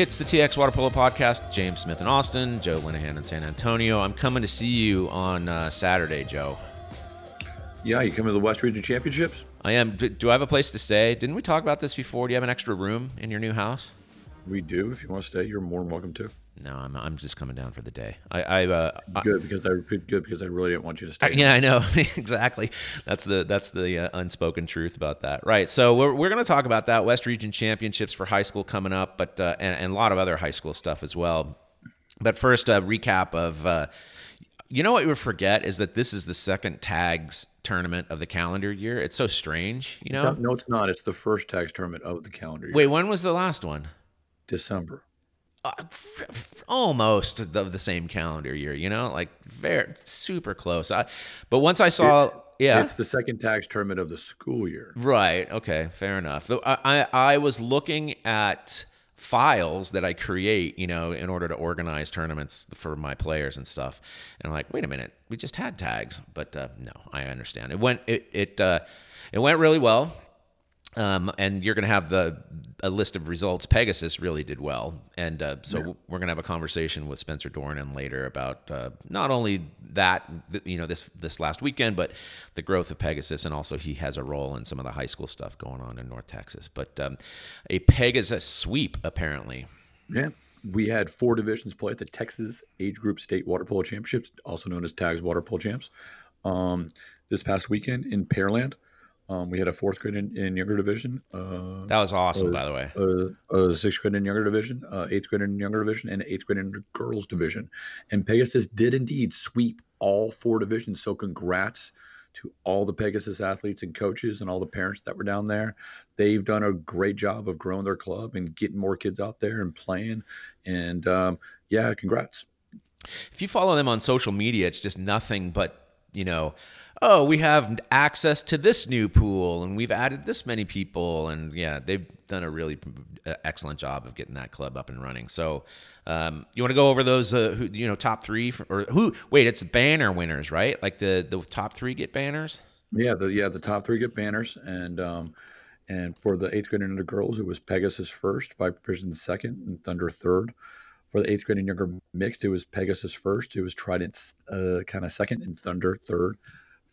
It's the TX Water Polo Podcast. James Smith in Austin, Joe Linehan in San Antonio. I'm coming to see you on uh, Saturday, Joe. Yeah, you coming to the West Region Championships? I am. Do, do I have a place to stay? Didn't we talk about this before? Do you have an extra room in your new house? We do. If you want to stay, you're more than welcome to. No, I'm, I'm just coming down for the day. I, I uh, good because I good because I really didn't want you to stay. I, yeah, I know exactly. That's the that's the uh, unspoken truth about that, right? So we're we're going to talk about that West Region Championships for high school coming up, but uh, and, and, a lot of other high school stuff as well. But first, a recap of. Uh, you know what you would forget is that this is the second tags tournament of the calendar year. It's so strange, you know. No, it's not. It's the first tags tournament of the calendar year. Wait, when was the last one? December. Uh, f- f- almost the, the same calendar year, you know, like very super close. I, but once I saw, it's, yeah, it's the second tags tournament of the school year. Right. Okay. Fair enough. I, I, I was looking at files that I create, you know, in order to organize tournaments for my players and stuff. And I'm like, wait a minute, we just had tags, but uh, no, I understand. It went it it uh, it went really well. Um, and you're going to have the a list of results. Pegasus really did well, and uh, so yeah. we're going to have a conversation with Spencer Dornan later about uh, not only that you know this this last weekend, but the growth of Pegasus, and also he has a role in some of the high school stuff going on in North Texas. But um, a Pegasus sweep apparently. Yeah, we had four divisions play at the Texas Age Group State Water Polo Championships, also known as Tags Water Polo Champs, um, this past weekend in Pearland. Um, we had a fourth grade in and, younger division. Uh, that was awesome, uh, by the way. A, a sixth grade and younger division, uh, eighth grade and younger division, and eighth grade and girls division. And Pegasus did indeed sweep all four divisions. So congrats to all the Pegasus athletes and coaches and all the parents that were down there. They've done a great job of growing their club and getting more kids out there and playing. And um, yeah, congrats. If you follow them on social media, it's just nothing but you know oh, we have access to this new pool and we've added this many people. And yeah, they've done a really uh, excellent job of getting that club up and running. So, um, you want to go over those, uh, who, you know, top three for, or who, wait, it's banner winners, right? Like the, the top three get banners? Yeah. The, yeah, the top three get banners. And, um, and for the eighth grade and under girls, it was Pegasus first, Viper Vision second, and Thunder third. For the eighth grade and younger mixed, it was Pegasus first. It was Trident uh, kind of second, and Thunder third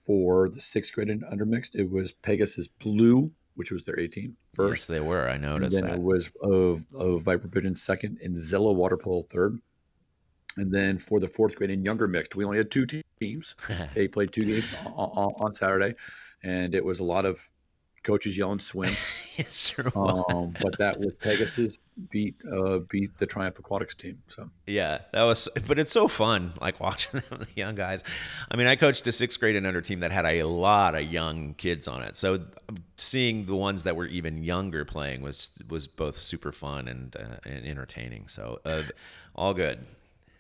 for the sixth grade and under mixed, it was Pegasus Blue, which was their 18 first. Yes, they were. I noticed and then that. it was of, of Viper Vision second and Zilla Water Polo third. And then for the fourth grade and younger mixed, we only had two teams. they played two games on, on, Saturday, and it was a lot of coaches yelling swim. yes, sir. Um, but that was Pegasus beat uh, beat the Triumph Aquatics team. So yeah, that was. But it's so fun, like watching them, the young guys. I mean, I coached a sixth grade and under team that had a lot of young kids on it. So seeing the ones that were even younger playing was was both super fun and uh, and entertaining. So uh, all good.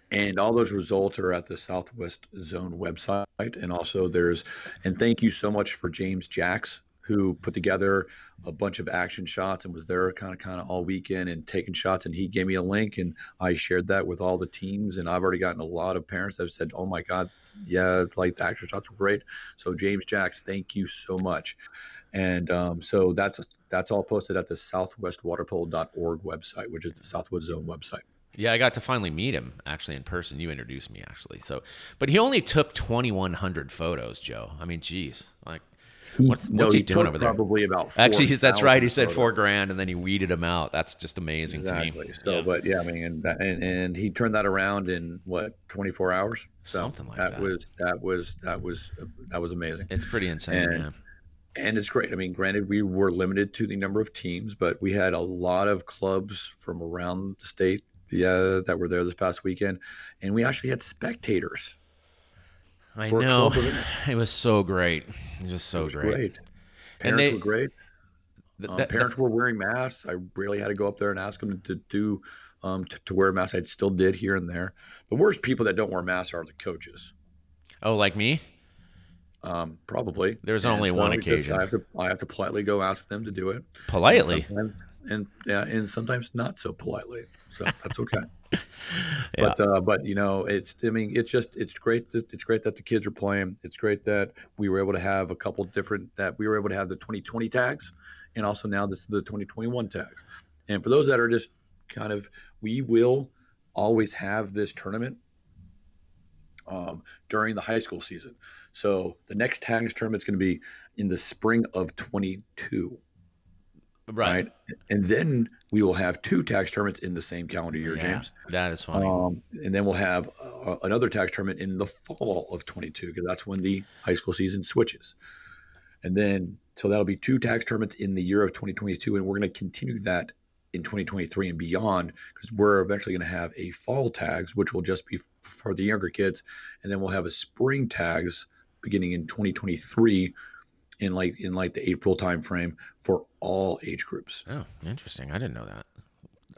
And all those results are at the Southwest Zone website. And also there's, and thank you so much for James Jacks who put together a bunch of action shots and was there kind of kind of all weekend and taking shots and he gave me a link and I shared that with all the teams and I've already gotten a lot of parents that have said oh my god yeah like the action shots were great so James Jacks thank you so much and um, so that's that's all posted at the southwestwaterpolo.org website which is the Southwest Zone website yeah, I got to finally meet him actually in person. You introduced me actually. So, but he only took 2100 photos, Joe. I mean, geez. Like Hmm. What's, no, what's he, he doing over there? Probably about. Actually, that's right. He said four grand, and then he weeded them out. That's just amazing exactly. to me. So, yeah. but yeah, I mean, and, and and he turned that around in what 24 hours. So Something like that. That was that was that was that was amazing. It's pretty insane. And, yeah. and it's great. I mean, granted, we were limited to the number of teams, but we had a lot of clubs from around the state yeah, that were there this past weekend, and we actually had spectators I know. It was so great. It was so great. great. Parents and they, were great. Um, parents were wearing masks. I really had to go up there and ask them to do um, to, to, wear a mask. I still did here and there. The worst people that don't wear masks are the coaches. Oh, like me? Um, probably. There's and only so one occasion. I have to I have to politely go ask them to do it. Politely. And sometimes, and yeah, and sometimes not so politely. So that's okay. But uh, but you know, it's I mean, it's just it's great that it's great that the kids are playing. It's great that we were able to have a couple different that we were able to have the 2020 tags, and also now this is the 2021 tags. And for those that are just kind of we will always have this tournament um, during the high school season. So the next tags tournament is going to be in the spring of 22. Right. Right. And then we will have two tags tournaments in the same calendar year, Yeah, James. that is funny. Um, and then we'll have uh, another tags tournament in the fall of 22 because that's when the high school season switches. And then, so that'll be two tags tournaments in the year of 2022. And we're going to continue that in 2023 and beyond because we're eventually going to have a fall tags, which will just be for the younger kids. And then we'll have a spring tags beginning in 2023 in like in like the April timeframe for all age groups. oh, interesting. I didn't know that.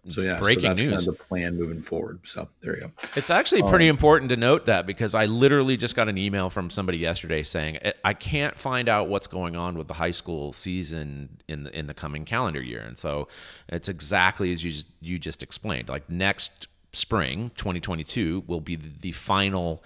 So yeah, Breaking so that's news. kind of the plan moving forward. So there you go. It's actually pretty um, important to note that because I literally just got an email from somebody yesterday saying "I- I can't find out what's going on with the high school season in the in the coming calendar year, and so it's exactly as you just, you just explained. Like next spring, 2022, will be the final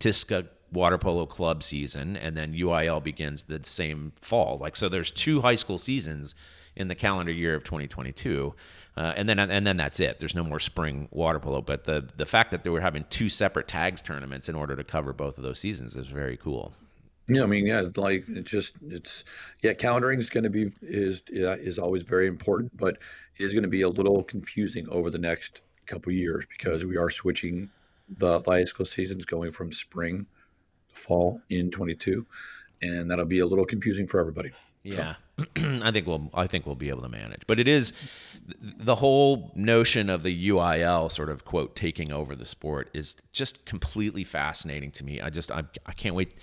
TISCA Water Polo Club season, and then UIL begins the same fall. Like so, there's two high school seasons in the calendar year of 2022, uh, and then and then that's it. There's no more spring water polo. But the the fact that they were having two separate tags tournaments in order to cover both of those seasons is very cool. Yeah, I mean, yeah, like it's just it's yeah, calendaring is going to be is is always very important, but is going to be a little confusing over the next couple years because we are switching the high school seasons going from spring fall in 22, and that'll be a little confusing for everybody. Yeah, I think we'll I think we'll be able to manage. But it is the whole notion of the UIL sort of quote taking over the sport is just completely fascinating to me. I just I, I can't wait.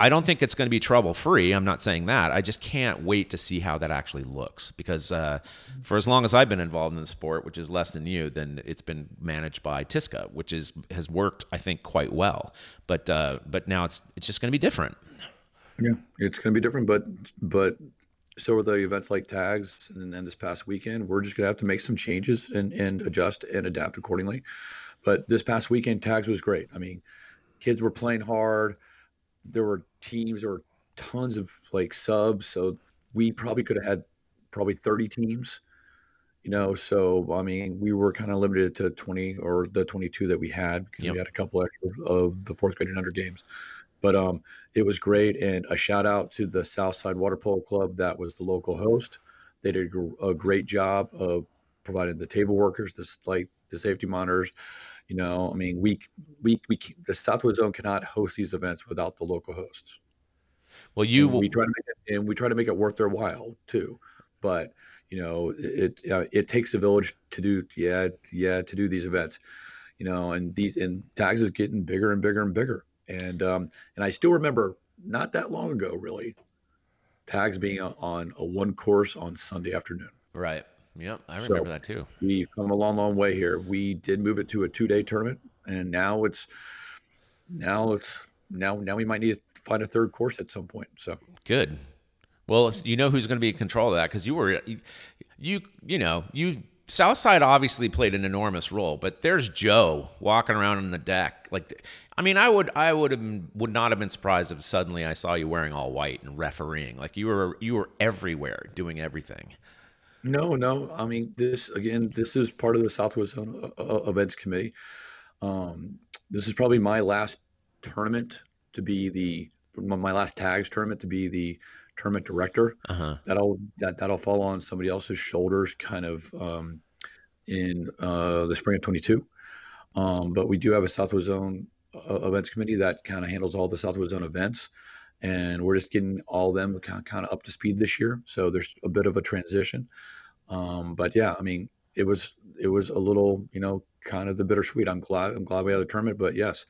I- don't think it's going to be trouble free. I'm not saying that. I just can't wait to see how that actually looks because uh, for as long as I've been involved in the sport, which is less than you, then it's been managed by TISCA, which is has worked I think quite well. But uh, but now it's it's just going to be different. Yeah, it's going to be different, but but so are the events like tags and then this past weekend. We're just going to have to make some changes and and adjust and adapt accordingly. But this past weekend, tags was great. I mean, kids were playing hard. There were teams. There were tons of like subs. So we probably could have had probably 30 teams. You know, so I mean, we were kind of limited to 20 or the 22 that we had because Yep. we had a couple extra of the fourth grade and under games. But um, it was great, and a shout out to the Southside Water Polo Club that was the local host. They did a great job of providing the table workers, this like the safety monitors. You know, I mean, we we we the Southwest Zone cannot host these events without the local hosts. Well, you And will. we try to make it, and we try to make it worth their while too. But you know, it it, uh, it takes a village to do yeah yeah to do these events. You know, and these and tags is getting bigger and bigger and bigger. And um and I still remember not that long ago, really, tags being on, on a one course on Sunday afternoon. Right. Yep. I So- remember that too. We've come a long, long way here. We did move it to a two day tournament, and now it's now it's now now we might need to find a third course at some point. So Good. Well, you know who's going to be in control of that because you were, you, you, you know, you. Southside obviously played an enormous role, but there's Joe walking around on the deck. Like, I mean, I would, I would have, been- would not have been surprised if suddenly I saw you wearing all white and refereeing. Like you were, you were everywhere doing everything. No, no. I mean, this again. This is part of the Southwest Zone uh, uh, Events Committee. Um, this is probably my last tournament to be the my last tags tournament to be the tournament director. Uh huh. That'll that that'll fall on somebody else's shoulders, kind of um, in uh, the spring of 22. Um, but we do have a Southwest Zone Events Committee that kind of handles all the Southwest Zone events, and we're just getting all them kind of, kind of up to speed this year. So there's a bit of a transition. Um, but yeah, I mean, it was it was a little, you know, kind of the bittersweet. I'm glad I'm glad we had the tournament, but yes,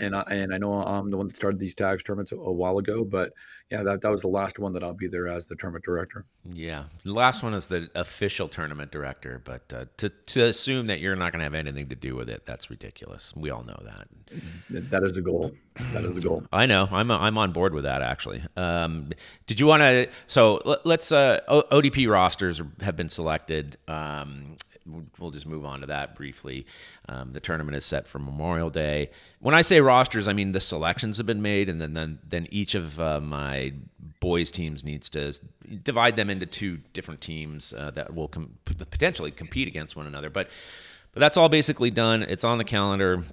and I and I know I'm the one that started these tags tournaments a, a while ago, but yeah, that that was the last one that I'll be there as the tournament director. Yeah. The last one is the official tournament director, but uh, to to assume that you're not going to have anything to do with it, that's ridiculous. We all know that. That is the goal. That is the goal. I know. I'm I'm on board with that actually. Um, did you want to? So let, let's. Uh, o- ODP rosters have been selected. Um, we'll just move on to that briefly. Um, the tournament is set for Memorial Day. When I say rosters, I mean the selections have been made, and then then, then each of uh, my boys teams needs to divide them into two different teams uh, that will com- potentially compete against one another. But but that's all basically done. It's on the calendar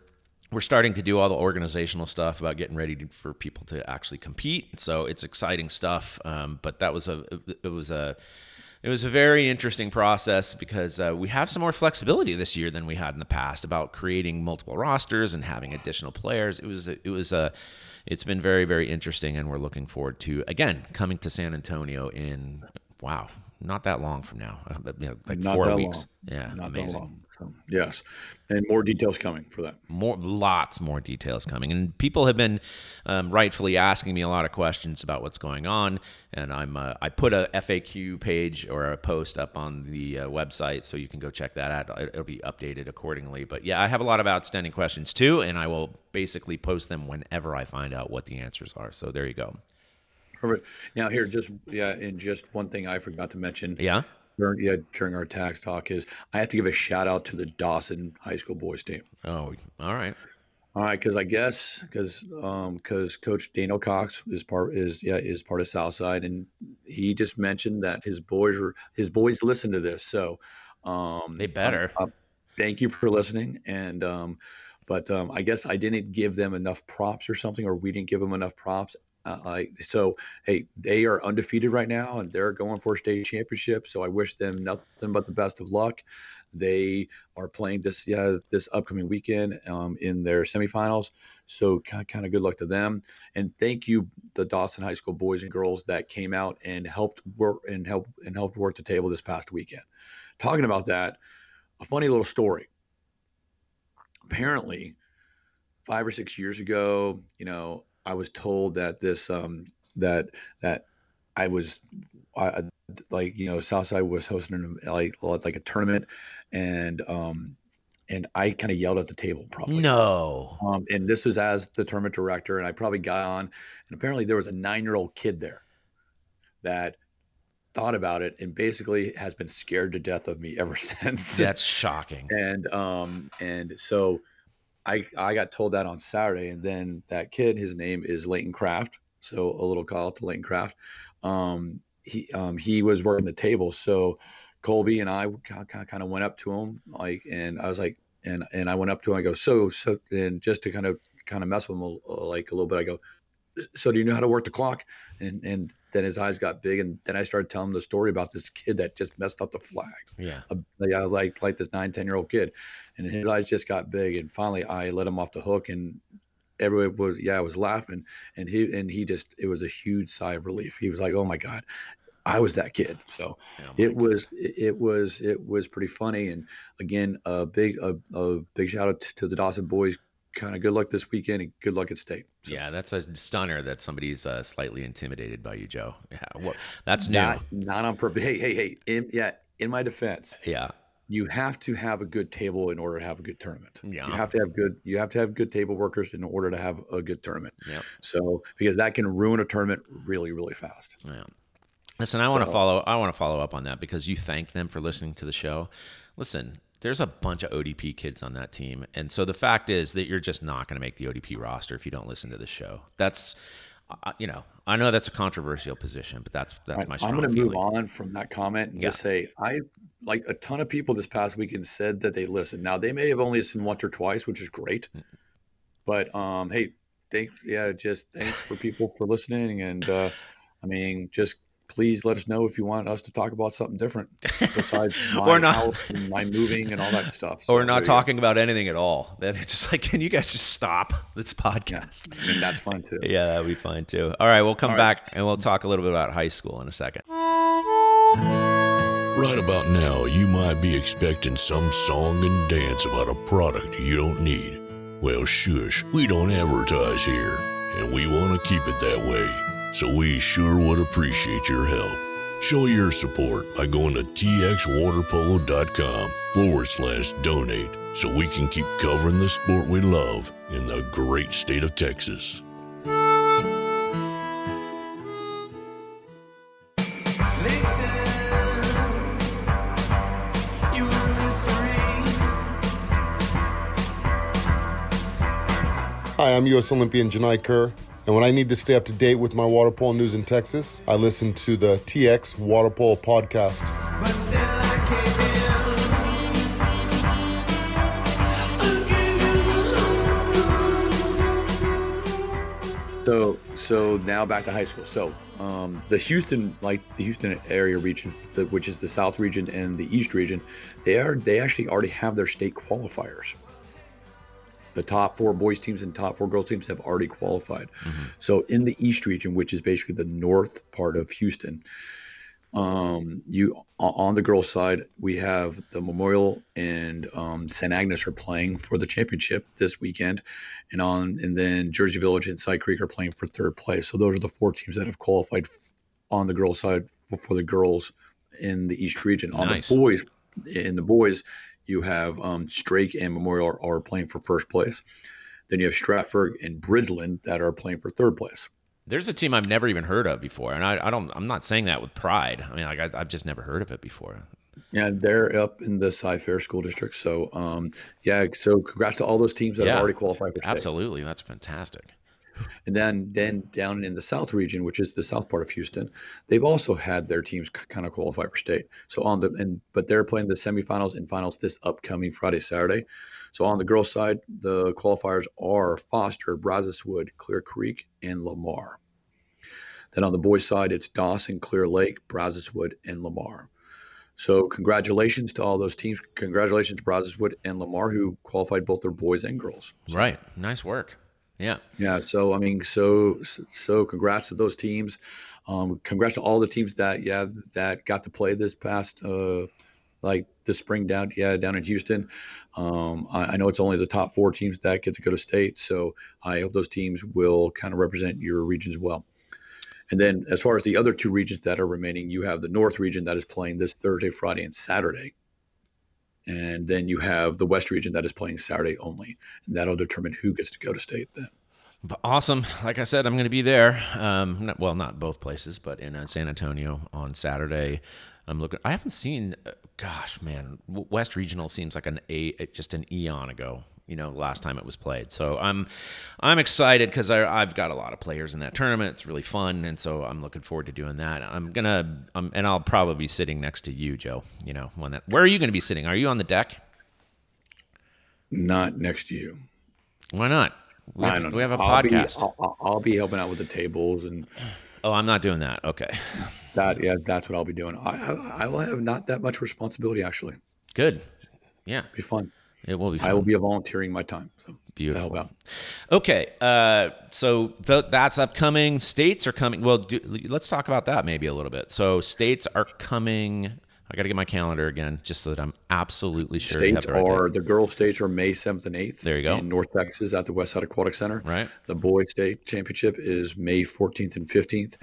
we're starting to do all the organizational stuff about getting ready to, for people to actually compete. So it's exciting stuff. Um, but that was a it was a it was a very interesting process because uh, we have some more flexibility this year than we had in the past about creating multiple rosters and having additional players. It was it was a it's been very very interesting, and we're looking forward to again coming to San Antonio in wow not that long from now, uh, you know, like Not four weeks. long. Yeah, Not that amazing. So, yes, and more details coming for that. more lots more details coming. And people have been um, rightfully asking me a lot of questions about what's going on. And i'm uh, i put a faq page or a post up on the uh, website so you can go check that out. It- it'll be updated accordingly. But yeah i have a lot of outstanding questions too. And i will basically post them whenever i find out what the answers are. So there you go. Perfect. Now here, just yeah, and just one thing I forgot to mention. yeah During, yeah, during our tags talk is I have to give a shout out to the Dawson High School boys team. oh all right All right, because I guess because um because Coach Daniel Cox is part is yeah is part of Southside, and he just mentioned that his boys were his boys listen to this, so um they better uh, thank you for listening, and um but um I guess I didn't give them enough props or something, or we didn't give them enough props. Uh, I so hey they are undefeated right now, and they're going for a state championship. So I wish them nothing but the best of luck. They are playing this yeah this upcoming weekend um, in their semifinals. So kind of good luck to them, and thank you the Dawson High School boys and girls that came out and helped work and help and helped work the table this past weekend. Talking about that, a funny little story. Apparently, five or six years ago, you know, I was told that this um, that that I was I, like you know Southside was hosting like like a tournament, and um, and I kind of yelled at the table probably. no Um, and this was as the tournament director, and I probably got on, and apparently there was a nine-year-old kid there that thought about it and basically has been scared to death of me ever since. that's shocking and um, and so I I got told that on Saturday, and then that kid, his name is Leighton Craft. So a little call to Leighton Craft. Um, he um, he was working the table, so Colby and I kind of went up to him like, and I was like, and and I went up to him. I go, so so, and just to kind of kind of mess with him like a little bit, I go, so do you know how to work the clock? And and then his eyes got big, and then I started telling him the story about this kid that just messed up the flags yeah a, like, like like this nine ten year old kid, and his eyes just got big. And finally, I let him off the hook, and everyone was yeah, I was laughing, and he and he just it was a huge sigh of relief. He was like, oh my god, I was that kid. So Oh it was it it was it was pretty funny. And again, a big a, a big shout out to the Dawson boys. Kind of good luck this weekend, and good luck at state. So Yeah, that's a stunner that somebody's uh, slightly intimidated by you, Joe. Yeah, well, that's new. not not on purpose. Hey hey hey. In, yeah, in my defense, yeah, you have to have a good table in order to have a good tournament. Yeah. You have to have good you have to have good table workers in order to have a good tournament. Yeah. So because that can ruin a tournament really, really fast. yeah. Listen, I want to follow. I want to follow up on that because you thanked them for listening to the show. Listen, there's a bunch of ODP kids on that team, and so the fact is that you're just not going to make the ODP roster if you don't listen to the show. That's, uh, you know, I know that's a controversial position, but that's that's my I'm gonna feeling. move on from that comment and Yeah. just say I like a ton of people this past weekend said that they listened. Now they may have only listened once or twice, which is great. Mm. But um hey, thanks yeah, just thanks for people for listening and uh I mean just please let us know if you want us to talk about something different besides my Or not. house and my moving and all that stuff. Or So not there talking about anything at all. That it's just like, can you guys just stop this podcast? I mean, that's fine too. Yeah, that'd be fine too. All right, we'll come All right. back and we'll talk a little bit about high school in a second. Right about now, you might be expecting some song and dance about a product you don't need. Well, shush, we don't advertise here, and we want to keep it that way so we sure would appreciate your help. Show your support by going to txwaterpolo.com forward slash donate so we can keep covering the sport we love in the great state of Texas. Hi, I'm U.S. Olympian Genai Kerr and when I need to stay up to date with my water polo news in Texas, I listen to the TX Water Polo Podcast. So so now back to high school. So um, the Houston, like the Houston area regions, the, which is the South region and the East region, they are they actually already have their state qualifiers. The top four boys teams and top four girls teams have already qualified. So in the East region, which is basically the north part of Houston, um, you on the girls' side, we have the Memorial and um, St. Agnes are playing for the championship this weekend, and on and then Jersey Village and Cy Creek are playing for third place. So those are the four teams that have qualified f- on the girls' side for, for the girls in the East region. On Nice. the boys, in the boys, you have um, Strake and Memorial are, are playing for first place. Then you have Stratford and Bridgeland that are playing for third place. There's a team I've never even heard of before, and I, I don't. I'm not saying that with pride. I mean, like I, I've just never heard of it before. Yeah, they're up in the Cy Fair School District. So, um, yeah, so congrats to all those teams that Yeah, have already qualified for state. Absolutely, that's fantastic. And then, then down in the South region, which is the south part of Houston, they've also had their teams kind of qualify for state. So on the and but they're playing the semifinals and finals this upcoming Friday, Saturday. So on the girls' side, the qualifiers are Foster, Brazoswood, Clear Creek, and Lamar. Then on the boys' side, it's Dawson, Clear Lake, Brazoswood, and Lamar. So congratulations to all those teams. Congratulations to Brazoswood and Lamar who qualified both their boys and girls. Right, nice work. Yeah, Yeah, so I mean, so so congrats to those teams. Um, congrats to all the teams that yeah that got to play this past uh, like this spring down yeah down in Houston. Um, I, I know it's only the top four teams that get to go to state, so I hope those teams will kind of represent your regions well. And then as far as the other two regions that are remaining, you have the North region that is playing this Thursday, Friday, and Saturday. And then you have the West region that is playing Saturday only, and that'll determine who gets to go to state then. Awesome. Like I said, I'm going to be there. Um, not, well, not both places, but in uh, San Antonio on Saturday. I'm looking. I haven't seen. Uh, gosh, man, West Regional seems like an a just an eon ago. You know, last time it was played. So I'm I'm excited because I've got a lot of players in that tournament. It's really fun, and so I'm looking forward to doing that. I'm gonna, um, and I'll probably be sitting next to you, Joe. You know, when that. Where are you going to be sitting? Are you on the deck? Not next to you. Why not? We I have, don't we have a. I'll podcast. I'll, I'll, I'll be helping out with the tables and oh, I'm not doing that. Okay, that. Yeah, that's what I'll be doing. I, I, I will have not that much responsibility actually. good. Yeah, Be fun. It will be. Fun. I will be volunteering my time. So Beautiful. help out. Okay, uh, so th- that's upcoming. States are coming. Well, do, let's talk about that maybe a little bit. So states are coming. I got to get my calendar again, just so that I'm absolutely sure. States the right are the girls' states are May seventh and eighth. There you go. In North Texas at the Westside Aquatic Center. right. The boys' state championship is May fourteenth and fifteenth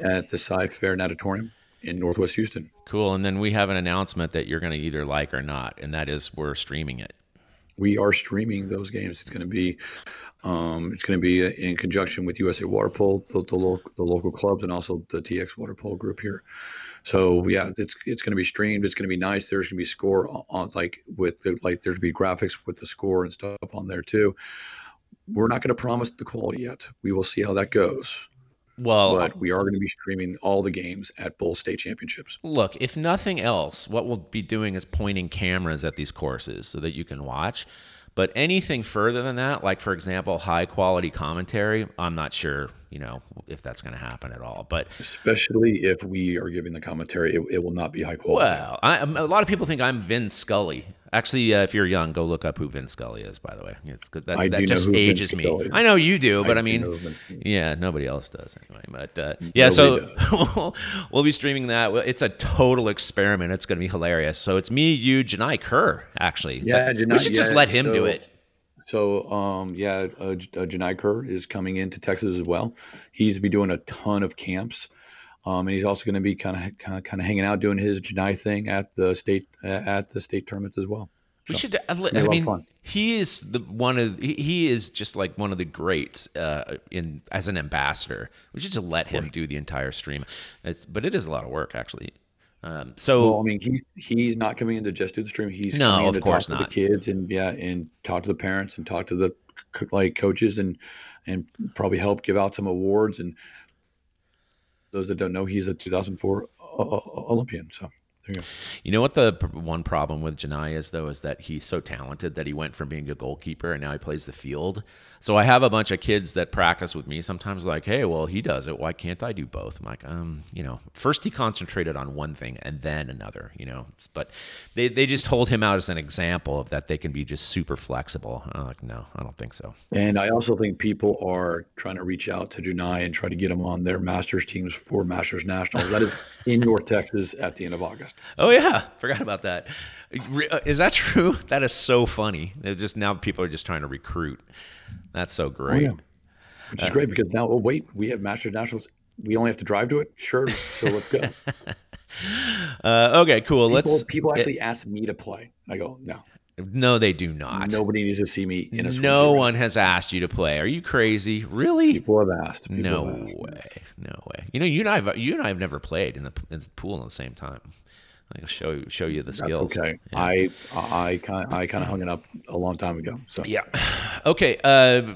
at the Cy Fair Natatorium in Northwest Houston. Cool. And then we have an announcement that you're going to either like or not, and that is we're streaming it. We are streaming those games. It's going to be, um, it's going to be in conjunction with USA Water Polo, the, the, lo- the local clubs, and also the TX Water Polo group here. So yeah, it's it's going to be streamed. It's going to be nice. There's going to be score on, on like with the, like there's going to be graphics with the score and stuff on there too. We're not going to promise the quality yet. We will see how that goes. Well, But um, we are going to be streaming all the games at both state championships. Look, if nothing else, what we'll be doing is pointing cameras at these courses so that you can watch. But anything further than that, like for example, high quality commentary, I'm not sure, you know, if that's going to happen at all. But Especially if we are giving the commentary, it, it will not be high quality. well, I, a lot of people think I'm Vin Scully. Actually, uh, if you're young, go look up who Vin Scully is. By the way, it's good. That, that just ages me. Is. I know you do, but I, do mean, yeah, nobody else does anyway. But uh, yeah, so we'll be streaming that. It's a total experiment. It's going to be hilarious. So it's me, you, Genai Kerr. Actually, Yeah, But we should just yeah, let him do it. So, um, yeah, uh, uh, Genai Kerr is coming into Texas as well. He's be doing a ton of camps, um, and he's also going to be kind of kind of kind of hanging out doing his Genai thing at the state uh, at the state tournaments as well. We So, should. I be a lot of mean, fun. he is the one of he, he is just like one of the greats uh, in as an ambassador. We should just let him do the entire stream. It's, but it is a lot of work actually. Um, so Well, I mean, he's he's not coming in to just do the stream. He's No, coming in of to course talk not. to the kids and yeah, and talk to the parents and talk to the like coaches and and probably help give out some awards. And those that don't know, he's a 2004 Olympian. So you, you know what the one problem with Genai is though is that he's so talented that he went from being a goalkeeper and now he plays the field. So I have a bunch of kids that practice with me. Sometimes like, hey, well he does it. Why can't I do both? I'm like, um, you know, first he concentrated on one thing and then another. You know, but they they just hold him out as an example of that they can be just super flexible. I'm like, no, I don't think so. And I also think people are trying to reach out to Genai and try to get him on their Masters teams for Masters Nationals. That is in North Texas at the end of August. Oh yeah, forgot about that. Uh, that true? That is so funny. It just now people are just trying to recruit. That's so great. Oh, yeah. Which is uh, great because now, oh wait, we have Masters Nationals. We only have to drive to it. Sure, so let's go. uh, okay, cool. People, let's. People actually it, ask me to play. I go no. No, they do not. Nobody needs to see me in a. No one has asked you to play. Are you crazy? Really? People have asked. People no have asked, way. No way. You know, you and I, have, you and I have never played in the, in the pool at the same time. I'll show show you the skills. That's okay. Yeah. I I kind I kind of hung it up a long time ago. So yeah. Okay. Uh,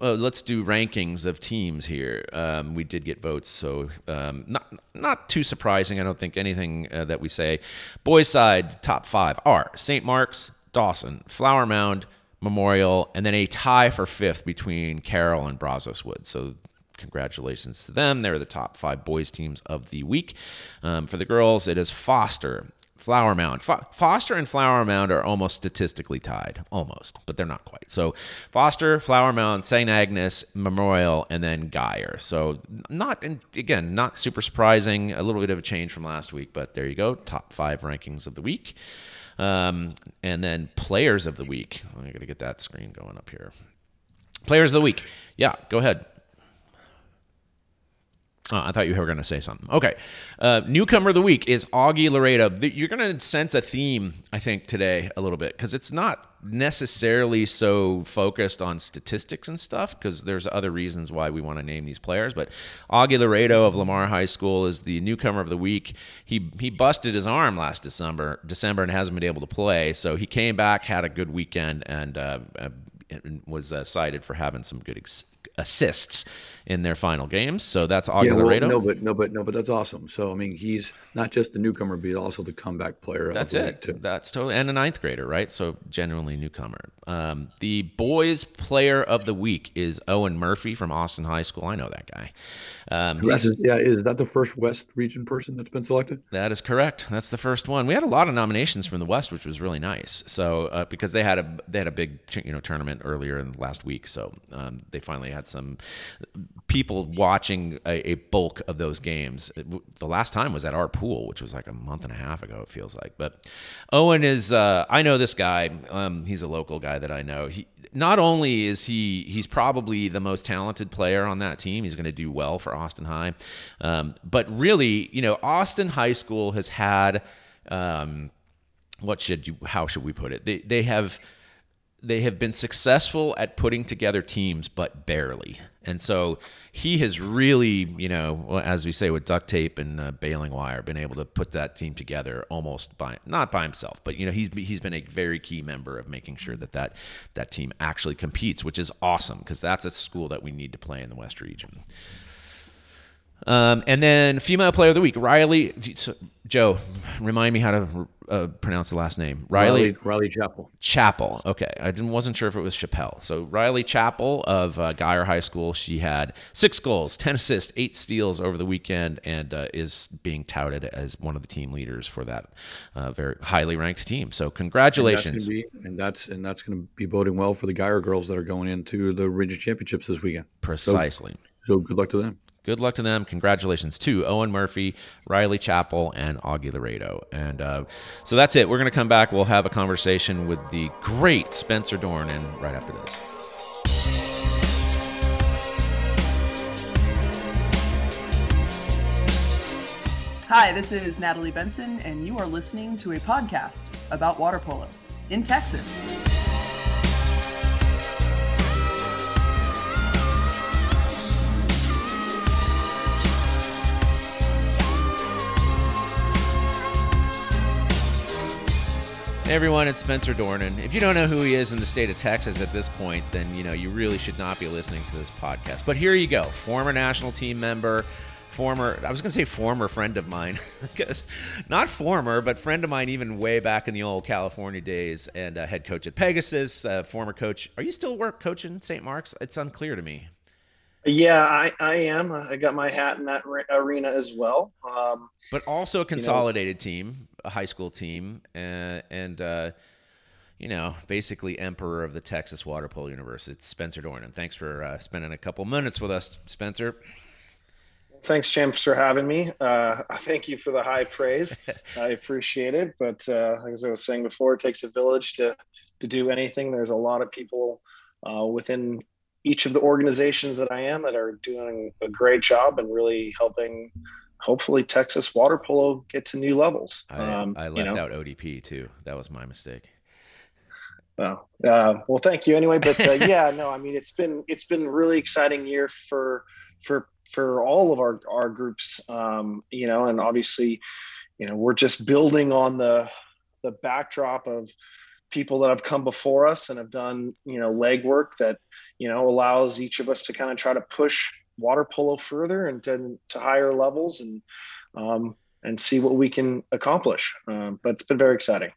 uh, let's do rankings of teams here. Um, we did get votes, so um, not not too surprising. I don't think anything uh, that we say. Boys side top five are St. Mark's, Dawson, Flower Mound, Memorial, and then a tie for fifth between Carroll and Brazoswood. So congratulations to them. They're the top five boys teams of the week. Um, for the girls, it is Foster, Flower Mound. Fo- Foster and Flower Mound are almost statistically tied, almost, but they're not quite. So Foster, Flower Mound, St. Agnes, Memorial, and then Guyer. So not, again, not super surprising. A little bit of a change from last week, but there you go. Top five rankings of the week. Um, and then players of the week. I got to get that screen going up here. Players of the week. Yeah, go ahead. Oh, I thought you were going to say something. Okay. Uh, newcomer of the week is Augie Laredo. You're going to sense a theme, I think, today a little bit because it's not necessarily so focused on statistics and stuff because there's other reasons why we want to name these players. But Augie Laredo of Lamar High School is the newcomer of the week. He he busted his arm last December, December, and hasn't been able to play. So he came back, had a good weekend, and uh, uh was uh, cited for having some good ex- assists in their final games. So that's Augie yeah, well, Laredo. No, but no, but no, but that's awesome. So I mean, he's not just the newcomer, but also the comeback player. That's it. Too. That's totally and a ninth grader, right? So genuinely newcomer. Um, the boys player of the week is Owen Murphy from Austin High School. I know that guy. Um, yeah, is that the first West region person that's been selected? That is correct. That's the first one. We had a lot of nominations from the West, which was really nice. So uh, because they had a they had a big you know tournament earlier in the last week, so um, they finally had some people watching a, a, bulk of those games. The last time was at our pool, which was like a month and a half ago. It feels like. But Owen is uh, I know this guy. Um, he's a local guy that I know. He not only is he he's probably the most talented player on that team. He's going to do well for Austin High, um, but really, you know, Austin High School has had. Um, what should you? How should we put it? They they have they have been successful at putting together teams, but barely. And so he has really, you know, as we say with duct tape and uh, baling wire, been able to put that team together almost by not by himself, but you know, he's he's been a very key member of making sure that that that team actually competes, which is awesome because that's a school that we need to play in the West region. Um, and then female player of the week, Riley. Joe, remind me how to uh, pronounce the last name. Riley Riley Chapel. Chapel. Okay, I didn't wasn't sure if it was Chappelle. So Riley Chapel of uh, Guyer High School. She had six goals, ten assists, eight steals over the weekend, and uh, is being touted as one of the team leaders for that uh, very highly ranked team. So congratulations. And that's, be, and that's and that's going to be boding well for the Guyer girls that are going into the region championships this weekend. Precisely. so, so good luck to them good luck to them. Congratulations to Owen Murphy, Riley Chapel, and Augie Laredo. And uh, so that's it. We're going to come back. We'll have a conversation with the great Spencer Dorn, and right after this. Hi, this is Natalie Benson, and you are listening to a podcast about water polo in Texas. Hey everyone, it's Spencer Dornan. If you don't know who he is in the state of Texas at this point, then you know you really should not be listening to this podcast. But here you go, former national team member, former I was going to say former friend of mine because not former, but friend of mine even way back in the old California days and uh, head coach at Pegasus, former coach. Are you still work coaching St. Mark's? It's unclear to me. Yeah, I, I am. I got my hat in that arena as well. Um, but also a consolidated you know, team, a high school team, and, and uh, you know, basically emperor of the Texas water polo universe. It's Spencer Dornan. Thanks for uh, spending a couple minutes with us, Spencer. Thanks, James, for having me. Uh, thank you for the high praise. I appreciate it. But uh, as I was saying before, it takes a village to to do anything. There's a lot of people uh, within each of the organizations that I am that are doing a great job and really helping hopefully Texas water polo get to new levels. I, um, I left you know. out ODP too. That was my mistake. Well, uh, well, thank you anyway. But uh, yeah, no, I mean, it's been, it's been a really exciting year for, for, for all of our, our groups, um, you know, and obviously, you know, we're just building on the, the backdrop of people that have come before us and have done, you know, legwork that, you know, allows each of us to kind of try to push water polo further and to, to higher levels and um, and see what we can accomplish. Um, but it's been very exciting.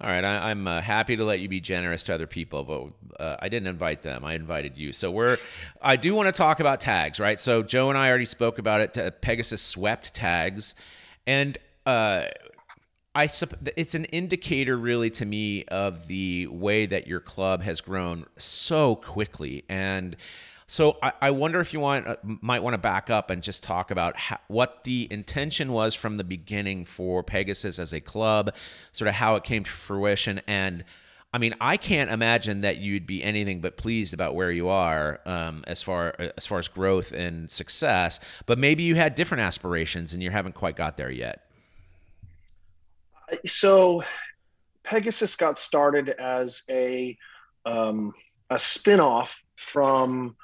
All right, I, am uh, happy to let you be generous to other people, but uh, I didn't invite them. I invited you. So we're. I do want to talk about tags, right? So Joe and I already spoke about it. Pegasus swept tags, and uh, I it's an indicator really to me of the way that your club has grown so quickly and so I, I wonder if you want uh, might want to back up and just talk about how, what the intention was from the beginning for Pegasus as a club, sort of how it came to fruition, and I mean I can't imagine that you'd be anything but pleased about where you are um, as far as far as growth and success. But maybe you had different aspirations and you haven't quite got there yet so Pegasus got started as a um, a spinoff from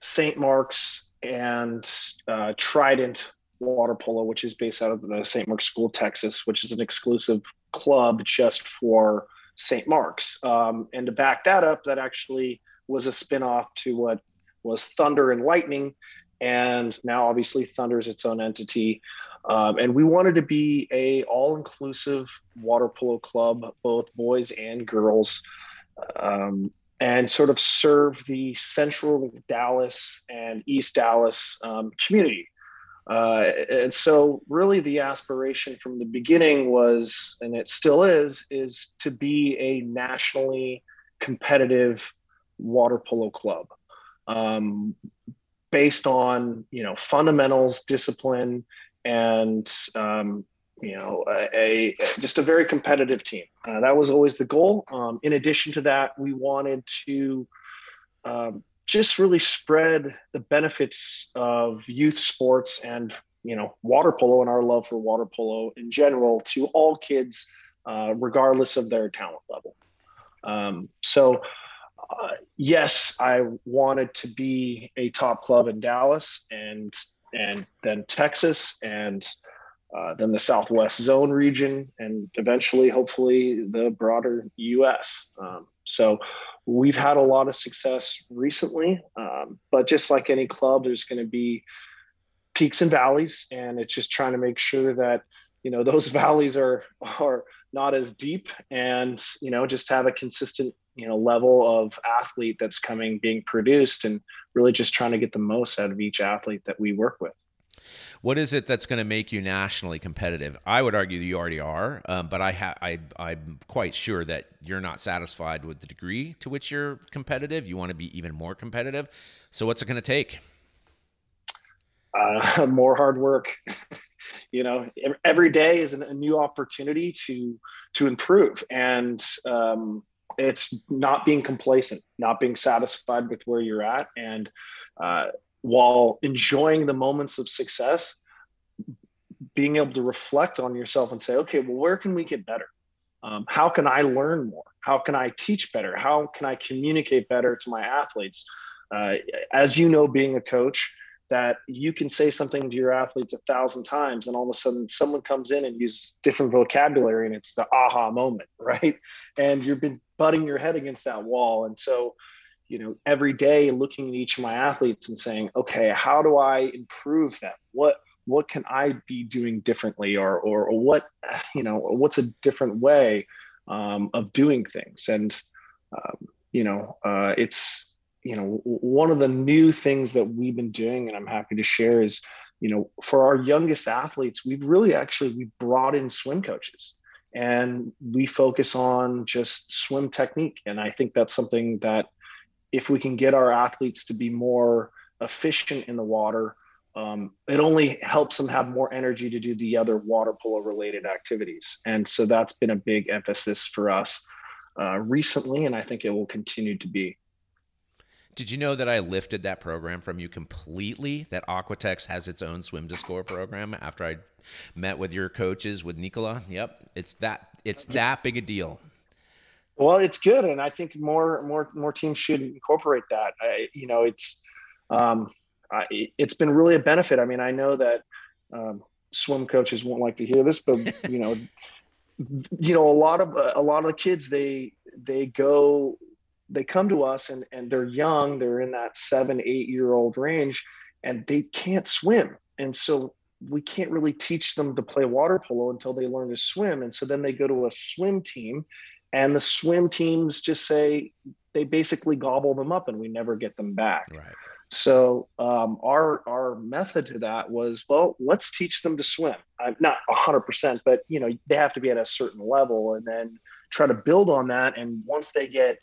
St. Mark's and uh, Trident Water Polo, which is based out of the St. Mark's School, Texas, which is an exclusive club just for St. Mark's. Um, and to back that up, that actually was a spinoff to what was Thunder and Lightning, and now obviously Thunder is its own entity. Um, and we wanted to be a all-inclusive water polo club, both boys and girls, um, and sort of serve the central Dallas and East Dallas um, community. Uh, and so, really, the aspiration from the beginning was, and it still is, is to be a nationally competitive water polo club. Um, based on you know fundamentals discipline and um, you know a, a, just a very competitive team. Uh, that was always the goal. Um, in addition to that, we wanted to um, just really spread the benefits of youth sports and you know water polo and our love for water polo in general to all kids, uh, regardless of their talent level. Um, so. Uh, yes, I wanted to be a top club in Dallas, and and then Texas, and uh, then the Southwest Zone region, and eventually, hopefully, the broader U.S. Um, so we've had a lot of success recently, um, but just like any club, there's going to be peaks and valleys, and it's just trying to make sure that you know those valleys are are not as deep, and you know just have a consistent you know level of athlete that's coming being produced and really just trying to get the most out of each athlete that we work with what is it that's going to make you nationally competitive? I would argue that you already are, um, but I, ha- I I'm quite sure that you're not satisfied with the degree to which you're competitive. You want to be even more competitive. So what's it going to take? Uh, more hard work. you know, every day is a new opportunity to to improve, and um, it's not being complacent, not being satisfied with where you're at, and uh, while enjoying the moments of success, being able to reflect on yourself and say, okay, well, where can we get better? Um, how can I learn more? How can I teach better? How can I communicate better to my athletes? Uh, as you know, being a coach, that you can say something to your athletes a thousand times and all of a sudden someone comes in and uses different vocabulary and it's the aha moment right and you've been butting your head against that wall. And so you know every day looking at each of my athletes and saying okay how do i improve them? What what can i be doing differently or or, or what you know what's a different way um, of doing things? And um, you know uh, it's you know one of the new things that we've been doing and i'm happy to share is you know for our youngest athletes we've really actually we brought in swim coaches and we focus on just swim technique. And i think that's something that if we can get our athletes to be more efficient in the water um, it only helps them have more energy to do the other water polo related activities. And so that's been a big emphasis for us uh, recently and i think it will continue to be did you know that I lifted that program from you completely? That Aquatex has its own swim to score program after I met with your coaches with Nicola. Yep, it's that it's that big a deal. Well, it's good, and I think more more more teams should incorporate that. I, you know, it's um, I, it's been really a benefit. I mean, I know that um, swim coaches won't like to hear this, but you know, you know, a lot of a lot of the kids they they go they come to us and, and they're young, they're in that seven, eight year old range, and they can't swim. And so we can't really teach them to play water polo until they learn to swim. And so then they go to a swim team, and the swim teams just say they basically gobble them up and we never get them back. Right. So um, our our method to that was well, let's teach them to swim. I'm not hundred percent, but you know they have to be at a certain level, and then try to build on that. And once they get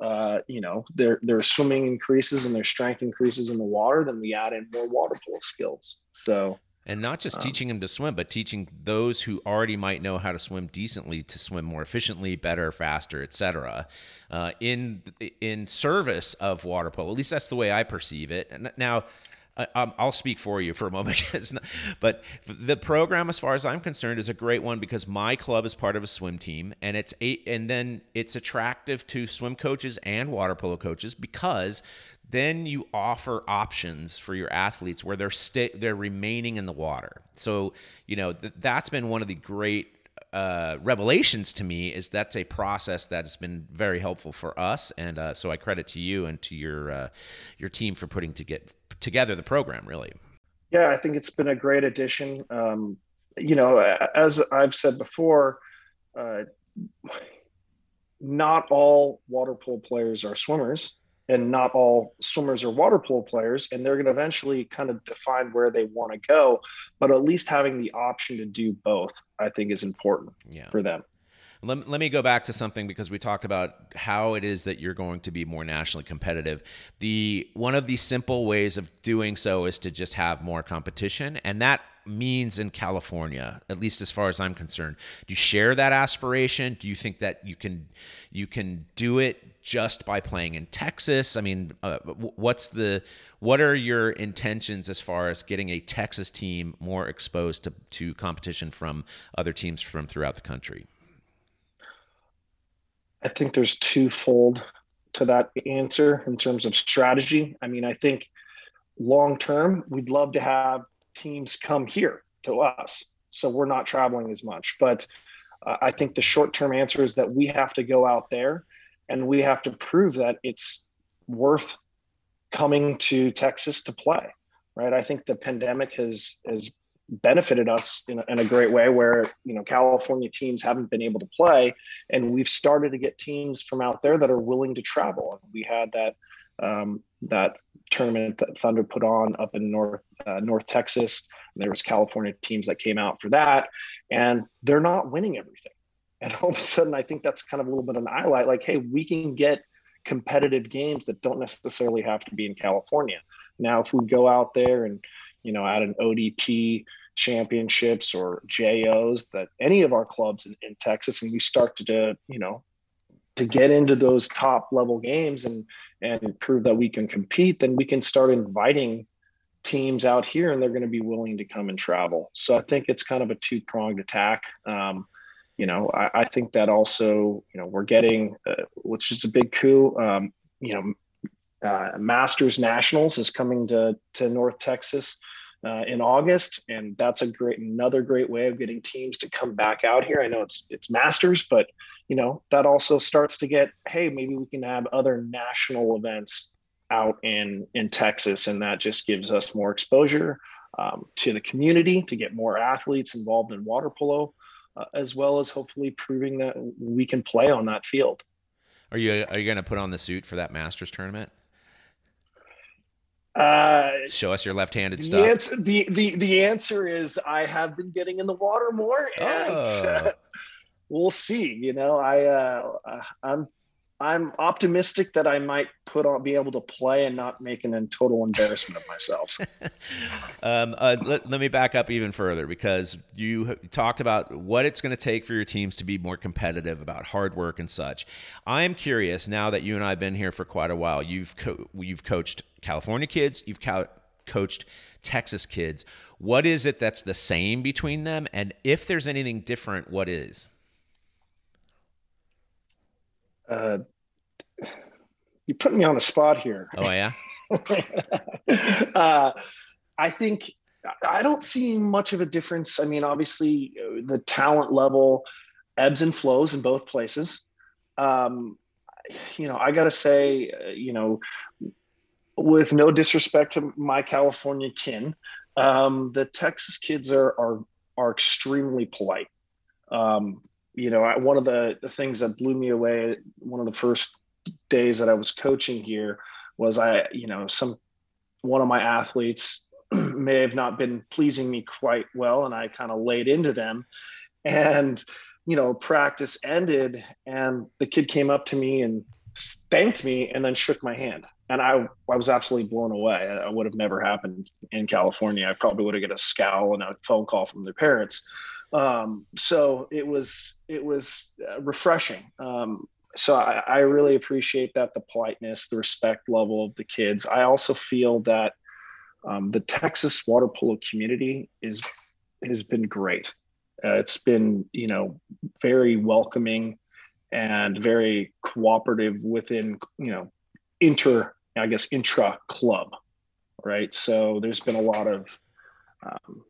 uh, you know, their their swimming increases and their strength increases in the water, then we add in more water polo skills. So and not just um, teaching them to swim, but teaching those who already might know how to swim decently to swim more efficiently, better, faster, etc. Uh, in in service of water polo. At least that's the way I perceive it. And now, I, will speak for you for a moment, but the program, as far as I'm concerned, is a great one because my club is part of a swim team, and it's eight, and then it's attractive to swim coaches and water polo coaches because then you offer options for your athletes where they're they're remaining in the water. So you know th- that's been one of the great uh, revelations to me is that's a process that has been very helpful for us, and uh, so I credit to you and to your uh, your team for putting to get together the program. Really, yeah, I think it's been a great addition. Um, you know, as I've said before, uh, not all water polo players are swimmers and not all swimmers are water polo players and they're going to eventually kind of define where they want to go but at least having the option to do both i think is important yeah. for them let, let me go back to something because we talked about how it is that you're going to be more nationally competitive. The one of the simple ways of doing so is to just have more competition, and that means in California, at least as far as I'm concerned. Do you share that aspiration? Do you think that you can you can do it just by playing in Texas? I mean, uh, what's the what are your intentions as far as getting a Texas team more exposed to to competition from other teams from throughout the country? I think there's twofold to that answer in terms of strategy. I mean, I think long term, we'd love to have teams come here to us. So we're not traveling as much. But uh, I think the short term answer is that we have to go out there and we have to prove that it's worth coming to Texas to play. Right. I think the pandemic has has benefited us in a, in a great way where you know california teams haven't been able to play and we've started to get teams from out there that are willing to travel. We had that um, that tournament that thunder put on up in north uh, north texas. And there was california teams that came out for that and they're not winning everything. And all of a sudden i think that's kind of a little bit of an highlight like hey we can get competitive games that don't necessarily have to be in california. Now if we go out there and you know, at an ODP championships or JOs that any of our clubs in, in Texas, and we start to, you know, to get into those top level games and and prove that we can compete, then we can start inviting teams out here, and they're going to be willing to come and travel. So I think it's kind of a two pronged attack. Um, you know, I, I, think that also, you know, we're getting, uh, which is a big coup. Um, you know, uh, Masters Nationals is coming to to North Texas uh, in August, and that's a great another great way of getting teams to come back out here. I know it's it's Masters, but you know that also starts to get hey maybe we can have other national events out in in Texas, and that just gives us more exposure um, to the community to get more athletes involved in water polo, uh, as well as hopefully proving that we can play on that field. Are you are you going to put on the suit for that Masters tournament? Uh, Show us your left-handed the stuff. answer, the, the the answer is I have been getting in the water more, and Oh. we'll see. You know, I uh, I'm I'm optimistic that I might put on be able to play and not make an total embarrassment of myself. Um, uh, let, let me back up even further because you talked about what it's going to take for your teams to be more competitive about hard work and such. I am curious now that you and I have been here for quite a while. You've co- you've coached California kids, you've co- coached Texas kids. What is it that's the same between them, and if there's anything different, what is? Uh, you put me on a spot here. Oh yeah, uh, I think I don't see much of a difference. I mean, obviously, uh, the talent level ebbs and flows in both places. Um, you know, I got to say, uh, you know, with no disrespect to my California kin, um, the Texas kids are are are extremely polite. Um, you know, I, one of the, the things that blew me away one of the first days that I was coaching here was I, you know, some one of my athletes may have not been pleasing me quite well, and I kind of laid into them, and you know, practice ended, and the kid came up to me and thanked me, and then shook my hand, and I I was absolutely blown away. I would have never happened in California. I probably would have get a scowl and a phone call from their parents. Um, so it was it was uh, refreshing. Um, so I, I really appreciate that the politeness, the respect level of the kids. I also feel that um, the Texas water polo community is has been great. Uh, it's been you know very welcoming and very cooperative within you know inter I guess intra club, right? So there's been a lot of um,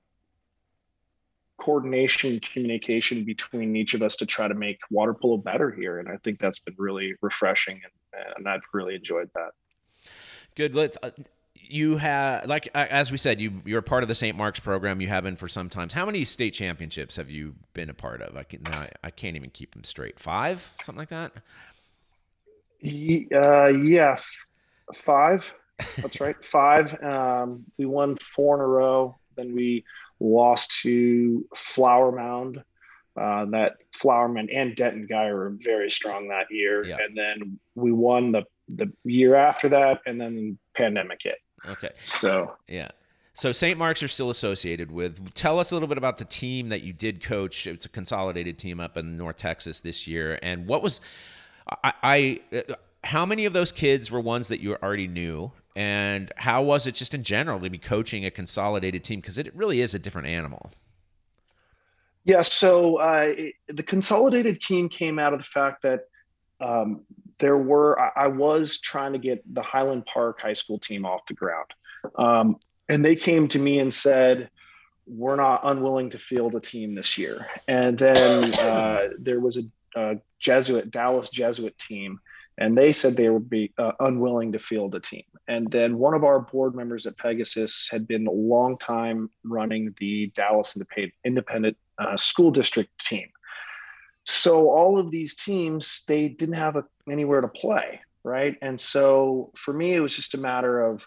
coordination communication between each of us to try to make water polo better here and i think that's been really refreshing and, and i've really enjoyed that good. Let's. Uh, you have like as we said, you you're part of the St. Mark's program. You have been for some times. How many state championships have you been a part of? I can I, I can't even keep them straight. Five, something like that. Uh, yeah five that's right five um, we won four in a row then we lost to flower mound uh, that flower mound and denton Guyer were very strong that year Yeah. and then we won the the year after that and then pandemic hit Okay. so Yeah. So St. Mark's are still associated with. Tell us a little bit about the team that you did coach. It's a consolidated team up in North Texas this year, and what was I? I how many of those kids were ones that you already knew, and how was it just in general to be coaching a consolidated team because it really is a different animal. Yeah, so uh, it, the consolidated team came out of the fact that um, there were, I, I was trying to get the Highland Park High School team off the ground. Um, and they came to me and said, We're not unwilling to field a team this year. And then uh, there was a, a Jesuit, Dallas Jesuit team, and they said they would be uh, unwilling to field a team. And then one of our board members at Pegasus had been a long time running the Dallas Independent uh, School District team. So all of these teams, they didn't have a, anywhere to play, right? And so for me, it was just a matter of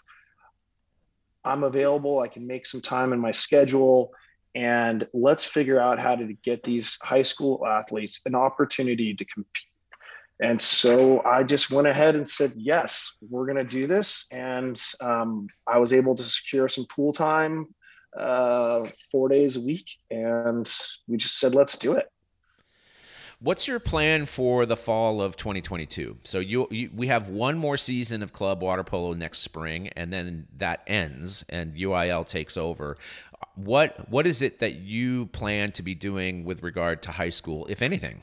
I'm available. I can make some time in my schedule, and let's figure out how to get these high school athletes an opportunity to compete. And so I just went ahead and said, yes, we're going to do this. And um, I was able to secure some pool time uh, four days a week. And we just said, let's do it. What's your plan for the fall of 2022? So you, you we have one more season of club water polo next spring, and then that ends, and UIL takes over. What what is it that you plan to be doing with regard to high school, if anything?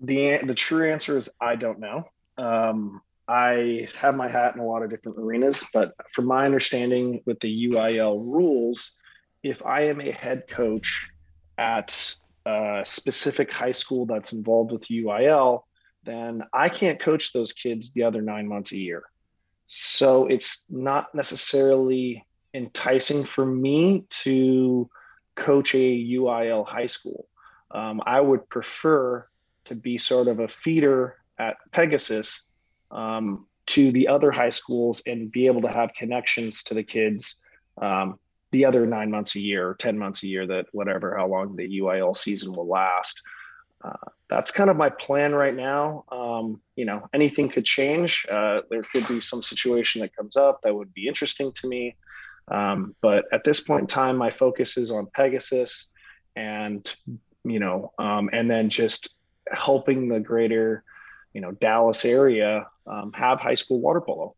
The, the true answer is I don't know. Um, I have my hat in a lot of different arenas, but from my understanding with the UIL rules, if I am a head coach at a specific high school that's involved with UIL, then I can't coach those kids the other nine months a year. So it's not necessarily enticing for me to coach a UIL high school. Um, I would prefer to be sort of a feeder at Pegasus um, to the other high schools and be able to have connections to the kids um, the other nine months a year, or 10 months a year, that whatever, how long the UIL season will last. Uh, that's kind of my plan right now. Um, you know, anything could change. Uh, there could be some situation that comes up that would be interesting to me. Um, but at this point in time, my focus is on Pegasus and, you know, um, and then just helping the greater, you know, Dallas area um, have high school water polo.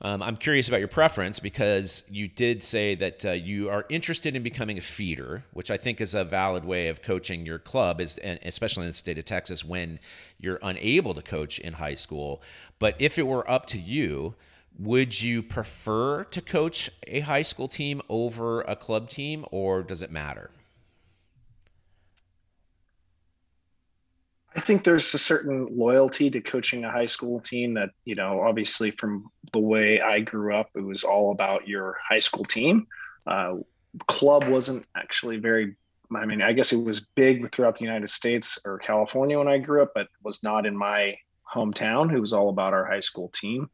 Um, I'm curious about your preference because you did say that uh, you are interested in becoming a feeder, which I think is a valid way of coaching your club, is and especially in the state of Texas when you're unable to coach in high school. But if it were up to you, would you prefer to coach a high school team over a club team, or does it matter? I think there's a certain loyalty to coaching a high school team that, you know, obviously from the way I grew up, it was all about your high school team. Uh, club wasn't actually very, I mean, I guess it was big throughout the United States or California when I grew up, but was not in my hometown. It was all about our high school team.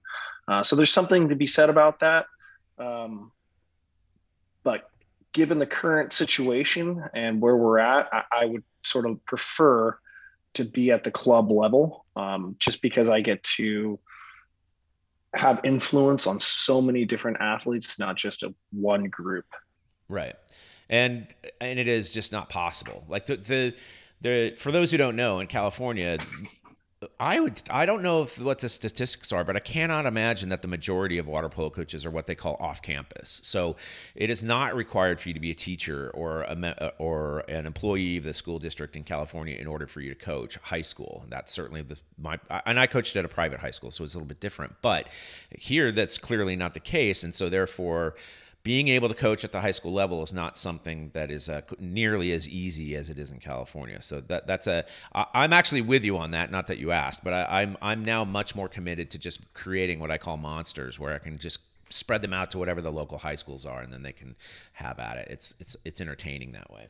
Uh, so there's something to be said about that. Um, but given the current situation and where we're at, I, I would sort of prefer to be at the club level um, just because I get to have influence on so many different athletes, not just a one group. Right. And and it is just not possible. Like the the, the for those who don't know, in California, I would I don't know if what the statistics are, but I cannot imagine that the majority of water polo coaches are what they call off campus. So it is not required for you to be a teacher or a uh, or an employee of the school district in California in order for you to coach high school. That's certainly the my and I coached at a private high school, so it's a little bit different. But here that's clearly not the case, and so therefore being able to coach at the high school level is not something that is uh, nearly as easy as it is in California. So that that's a I, I'm actually with you on that. Not that you asked, but I, I'm I'm now much more committed to just creating what I call monsters, where I can just spread them out to whatever the local high schools are, and then they can have at it. It's it's it's entertaining that way.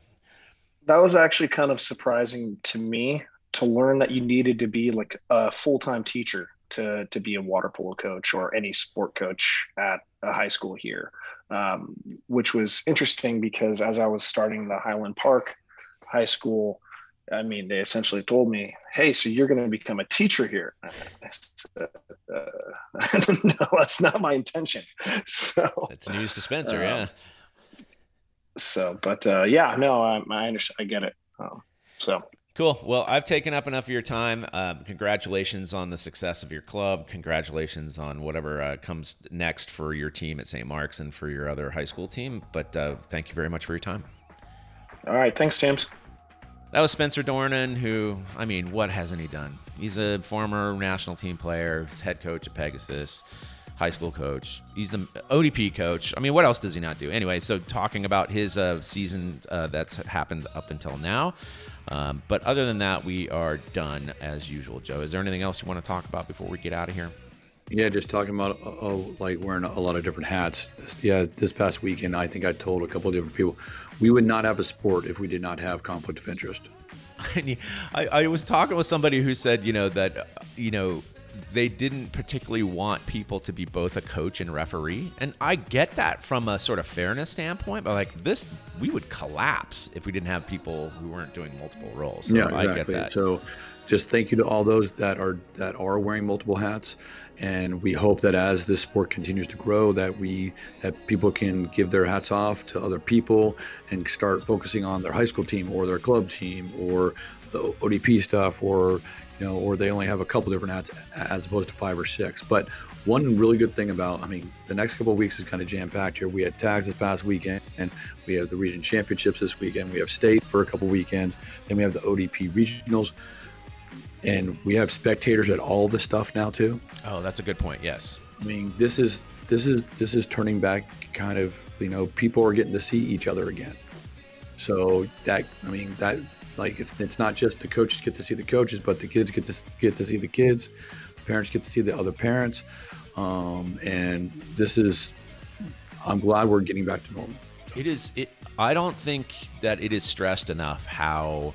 That was actually kind of surprising to me to learn that you needed to be like a full time teacher to to be a water polo coach or any sport coach at a high school here um, which was interesting because as I was starting the Highland Park High School, I mean, they essentially told me, "Hey, so you're going to become a teacher here." Said, uh, no, that's not my intention. So it's news to Spencer, yeah. Um, so, but uh, yeah, no, I, I understand. I get it. Um, so Cool. Well, I've taken up enough of your time. Um, congratulations on the success of your club. Congratulations on whatever uh, comes next for your team at St. Mark's and for your other high school team. But uh, thank you very much for your time. All right. Thanks, James. That was Spencer Dornan, who, I mean, what hasn't he done? He's a former national team player, he's head coach at Pegasus, high school coach. He's the ODP coach. I mean, what else does he not do? Anyway, so talking about his uh, season uh, that's happened up until now. Um, but other than that, we are done as usual. Joe, is there anything else you want to talk about before we get out of here? Yeah, just talking about oh, like wearing a lot of different hats. Yeah, this past weekend, I think I told a couple of different people we would not have a sport if we did not have conflict of interest. I, I was talking with somebody who said, you know, that you know they didn't particularly want people to be both a coach and referee. And I get that from a sort of fairness standpoint, but like this, we would collapse if we didn't have people who weren't doing multiple roles. So yeah, exactly. I get that. So just thank you to all those that are that are wearing multiple hats and we hope that as this sport continues to grow that we that people can give their hats off to other people and start focusing on their high school team or their club team or the ODP stuff or you know, or they only have a couple different ads as opposed to five or six. But one really good thing about, I mean, the next couple of weeks is kind of jam packed here. We had tags this past weekend, and we have the region championships this weekend. We have state for a couple weekends, then we have the ODP regionals. and we have spectators at all the stuff now too. Oh, that's a good point. Yes. I mean, this is this is this is turning back kind of you know people are getting to see each other again. So that I mean that like it's it's not just the coaches get to see the coaches, but the kids get to get to see the kids. Parents get to see the other parents, um, and this is. I'm glad we're getting back to normal. It is. It. I don't think that it is stressed enough how.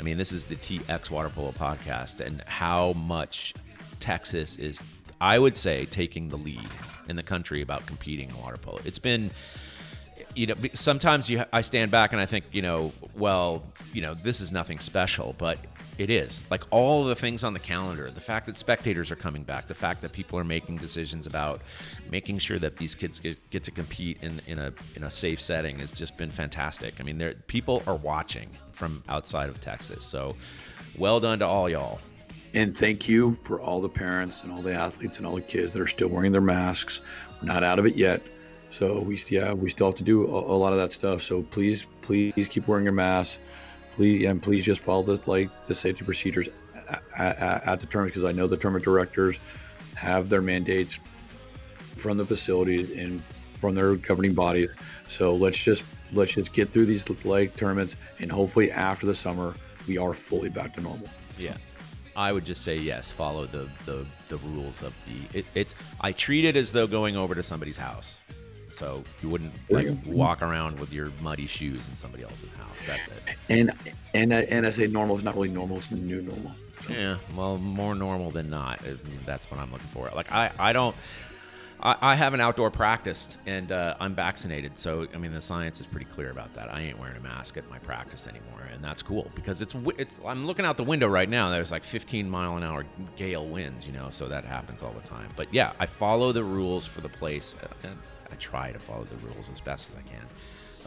I mean, this is the TX Water Polo podcast, and how much Texas is, I would say, taking the lead in the country about competing in water polo. It's been you know sometimes you I stand back and I think you know well you know this is nothing special but it is. Like all the things on the calendar the fact that spectators are coming back the fact that people are making decisions about making sure that these kids get, get to compete in, in a in a safe setting has just been fantastic. I mean there people are watching from outside of Texas. So well done to all y'all. And thank you for all the parents and all the athletes and all the kids that are still wearing their masks. We're not out of it yet so we yeah we still have to do a, a lot of that stuff. So please please keep wearing your mask. Please and please just follow the like the safety procedures at, at, at the tournament because I know the tournament directors have their mandates from the facilities and from their governing bodies. So let's just let's just get through these like tournaments and hopefully after the summer we are fully back to normal. Yeah. I would just say yes. Follow the the, the rules of the. It, it's. I treat it as though going over to somebody's house. So you wouldn't like walk around with your muddy shoes in somebody else's house. That's it. And and and I say normal is not really normal; it's the new normal. Yeah, well, more normal than not. That's what I'm looking for. Like I, I don't. I, I have an outdoor practice and uh, I'm vaccinated, so I mean the science is pretty clear about that. I ain't wearing a mask at my practice anymore, and that's cool because it's, it's I'm looking out the window right now. There's like 15 mile an hour gale winds, you know, so that happens all the time. But yeah, I follow the rules for the place, uh, and I try to follow the rules as best as I can.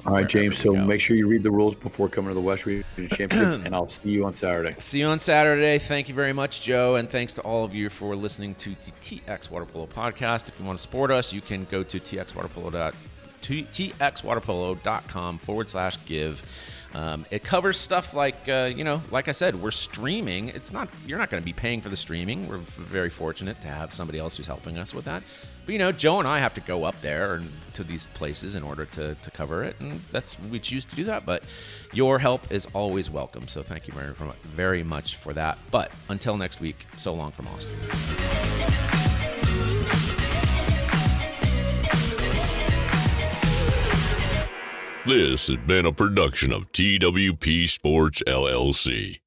All right, James. So make sure you read the rules before coming to the West Region Championships, and I'll see you on Saturday. See you on Saturday. Thank you very much, Joe, and thanks to all of you for listening to the TX Water Polo podcast. If you want to support us, you can go to txwaterpolo. txwaterpolo.com forward slash give. Um, it covers stuff like, uh, you know, like I said, we're streaming. It's not, you're not going to be paying for the streaming. We're very fortunate to have somebody else who's helping us with that. But, you know, Joe and I have to go up there and to these places in order to, to cover it. And that's, we choose to do that. But your help is always welcome. So thank you very, very much for that. But until next week, so long from Austin. This has been a production of TWP Sports LLC.